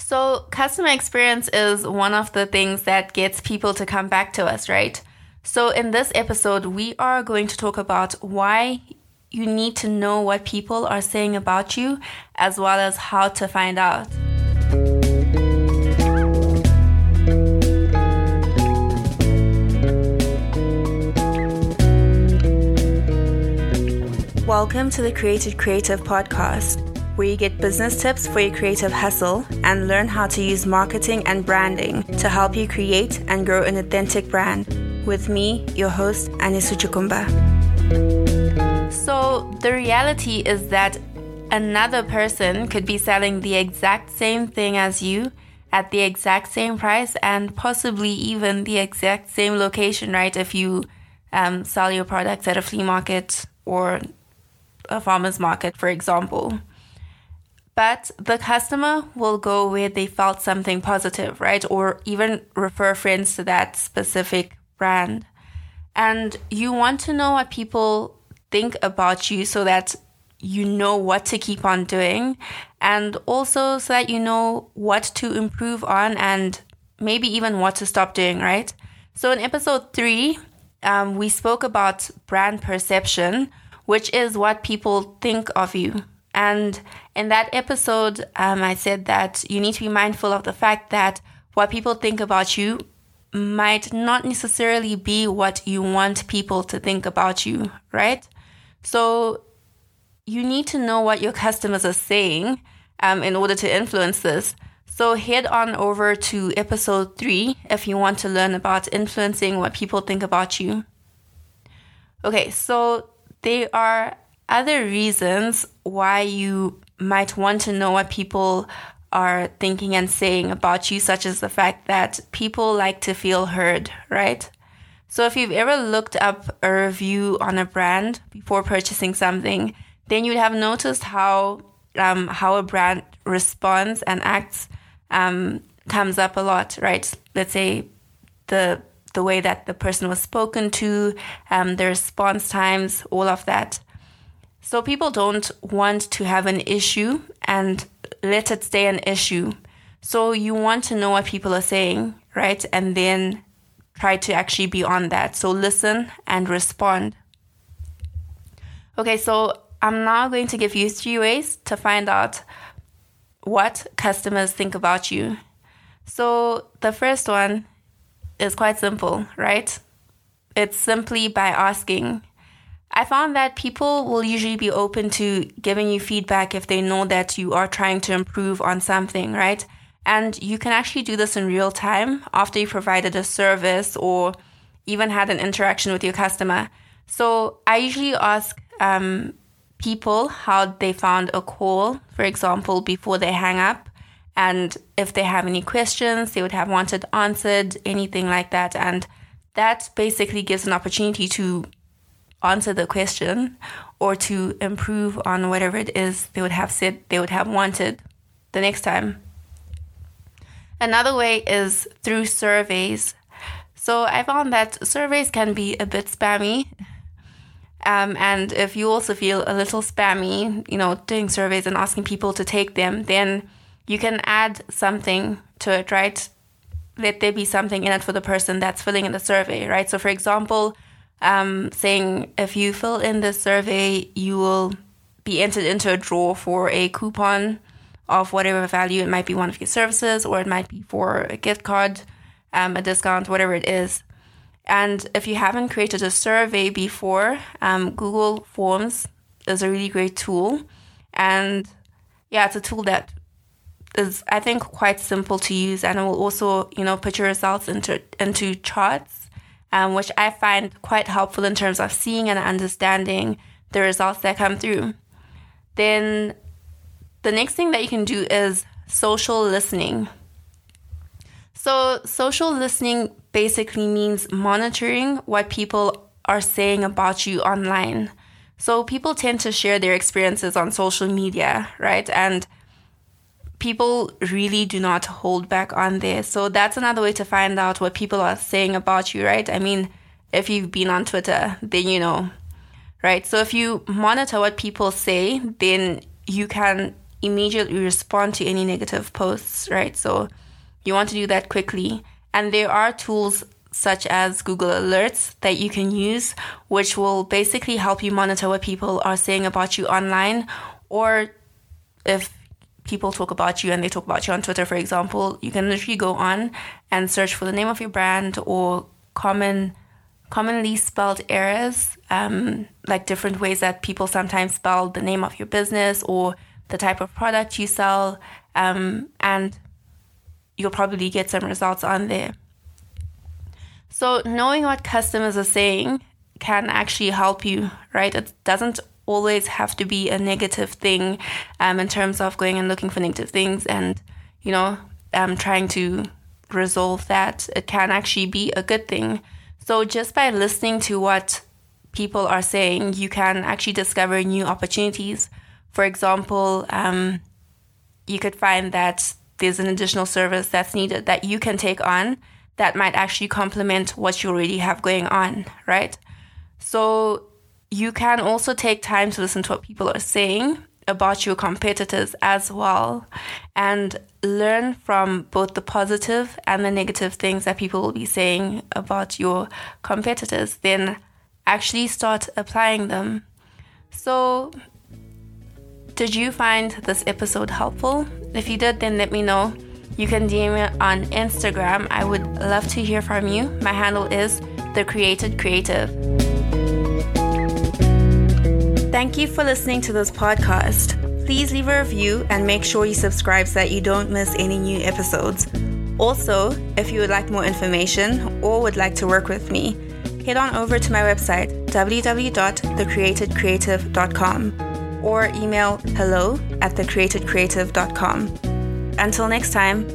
So, customer experience is one of the things that gets people to come back to us, right? So, in this episode, we are going to talk about why you need to know what people are saying about you, as well as how to find out. Welcome to the Created Creative podcast where you get business tips for your creative hustle and learn how to use marketing and branding to help you create and grow an authentic brand. With me, your host, Anisu Chukumba. So, the reality is that another person could be selling the exact same thing as you at the exact same price and possibly even the exact same location, right? If you um, sell your products at a flea market or a farmer's market, for example but the customer will go where they felt something positive, right? Or even refer friends to that specific brand. And you want to know what people think about you so that you know what to keep on doing and also so that you know what to improve on and maybe even what to stop doing, right? So in episode three, um, we spoke about brand perception, which is what people think of you. And in that episode, um, I said that you need to be mindful of the fact that what people think about you might not necessarily be what you want people to think about you, right? So you need to know what your customers are saying um, in order to influence this. So head on over to episode three if you want to learn about influencing what people think about you. Okay, so they are other reasons why you might want to know what people are thinking and saying about you, such as the fact that people like to feel heard, right? So if you've ever looked up a review on a brand before purchasing something, then you'd have noticed how um, how a brand responds and acts um, comes up a lot, right? Let's say the the way that the person was spoken to, um, the response times, all of that. So people don't want to have an issue and let it stay an issue. So you want to know what people are saying, right? And then try to actually be on that. So listen and respond. Okay, so I'm now going to give you three ways to find out what customers think about you. So the first one is quite simple, right? It's simply by asking I found that people will usually be open to giving you feedback if they know that you are trying to improve on something, right? And you can actually do this in real time after you provided a service or even had an interaction with your customer. So I usually ask um, people how they found a call, for example, before they hang up. And if they have any questions, they would have wanted answered, anything like that. And that basically gives an opportunity to answer the question or to improve on whatever it is they would have said they would have wanted the next time. Another way is through surveys. So I found that surveys can be a bit spammy. Um, and if you also feel a little spammy, you know, doing surveys and asking people to take them, then you can add something to it, right? Let there be something in it for the person that's filling in the survey, right? So, for example, um, saying if you fill in this survey, you will be entered into a draw for a coupon of whatever value. It might be one of your services, or it might be for a gift card, um, a discount, whatever it is. And if you haven't created a survey before, um, Google Forms is a really great tool. And yeah, it's a tool that is, I think, quite simple to use, and it will also, you know, put your results into into charts um, which I find quite helpful in terms of seeing and understanding the results that come through. Then the next thing that you can do is social listening. So, social listening basically means monitoring what people are saying about you online. So, people tend to share their experiences on social media, right? And people really do not hold back on this. So that's another way to find out what people are saying about you, right? I mean, if you've been on Twitter, then you know, right? So if you monitor what people say, then you can immediately respond to any negative posts, right? So you want to do that quickly. And there are tools such as Google Alerts that you can use, which will basically help you monitor what people are saying about you online. Or if people talk about you and they talk about you on Twitter, for example, you can literally go on and search for the name of your brand or common commonly spelled errors, um, like different ways that people sometimes spell the name of your business or the type of product you sell, um, and you'll probably get some results on there. So, knowing what customers are saying can actually help you, right? It doesn't always have to be a negative thing um, in terms of going and looking for negative things and, you know, um, trying to resolve that. It can actually be a good thing. So, just by listening to what people are saying, you can actually discover new opportunities. For example, um, you could find that there's an additional service that's needed that you can take on that might actually complement what you already have going on, right? So you can also take time to listen to what people are saying about your competitors as well and learn from both the positive and the negative things that people will be saying about your competitors. Then actually start applying them. So, did you find this episode helpful? If you did, then let me know. You can DM me on Instagram. I would love to hear from you. My handle is The Created Creative. Thank you for listening to this podcast. Please leave a review and make sure you subscribe so that you don't miss any new episodes. Also, if you would like more information or would like to work with me, head on over to my website www.thecreatedcreative.com or email hello at thecreatedcreative.com. Until next time,